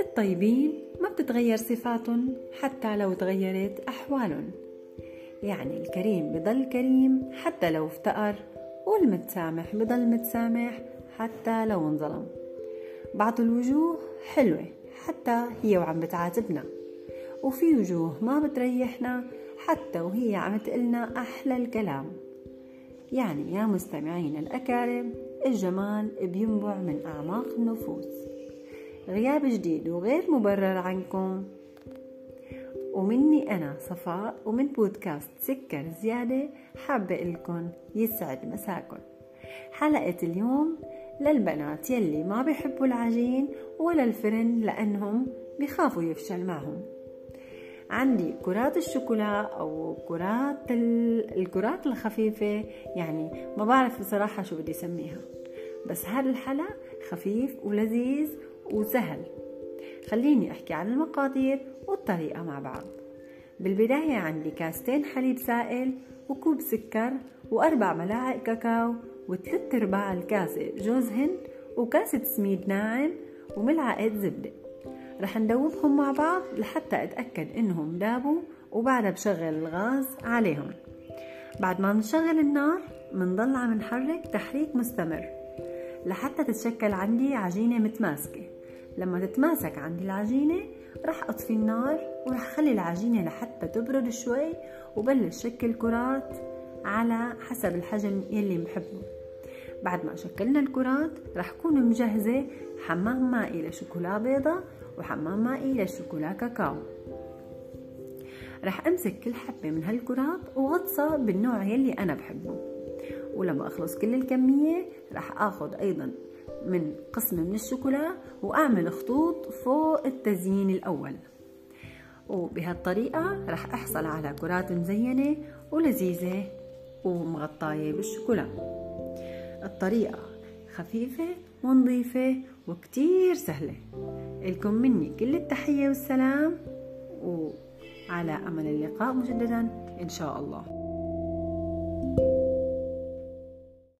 الطيبين ما بتتغير صفاتهم حتى لو تغيرت أحوالهم يعني الكريم بضل كريم حتى لو افتقر والمتسامح بضل متسامح حتى لو انظلم. بعض الوجوه حلوة حتى هي وعم بتعاتبنا وفي وجوه ما بتريحنا حتى وهي عم تقلنا أحلى الكلام. يعني يا مستمعين الأكارم الجمال بينبع من أعماق النفوس. غياب جديد وغير مبرر عنكم. ومني أنا صفاء ومن بودكاست سكر زيادة حابة لكم يسعد مساكم حلقة اليوم للبنات يلي ما بيحبوا العجين ولا الفرن لأنهم بيخافوا يفشل معهم. عندي كرات الشوكولا أو كرات الكرات الخفيفة. يعني ما بعرف بصراحة شو بدي اسميها بس هذا الحلا خفيف ولذيذ وسهل. خليني أحكي عن المقادير والطريقة مع بعض. بالبداية عندي كاستين حليب سائل وكوب سكر وأربع ملاعق كاكاو وثلاث أرباع الكاسة جوز هند وكاسة سميد ناعم وملعقة زبدة. رح ندوبهم مع بعض لحتى أتأكد إنهم دابوا وبعدها بشغل الغاز عليهم. بعد ما نشغل النار منضل عم نحرك تحريك مستمر لحتى تتشكل عندي عجينة متماسكة. لما تتماسك عندي العجينة رح أطفي النار ورح خلي العجينة لحتى تبرد شوي وبلش شكل كرات على حسب الحجم يلي بحبه. بعد ما شكلنا الكرات رح كون مجهزة حمام مائي لشوكولا بيضة وحمام مائي للشوكولا كاكاو. رح أمسك كل حبة من هالكرات وغطسها بالنوع يلي أنا بحبه. ولما أخلص كل الكمية رح آخذ أيضا من قسم من الشوكولا وأعمل خطوط فوق التزيين الأول. وبهالطريقة رح أحصل على كرات مزينة ولذيذة ومغطاية بالشوكولا. الطريقة خفيفة ونظيفة وكتير سهلة. لكم مني كل التحية والسلام وعلى أمل اللقاء مجددا إن شاء الله.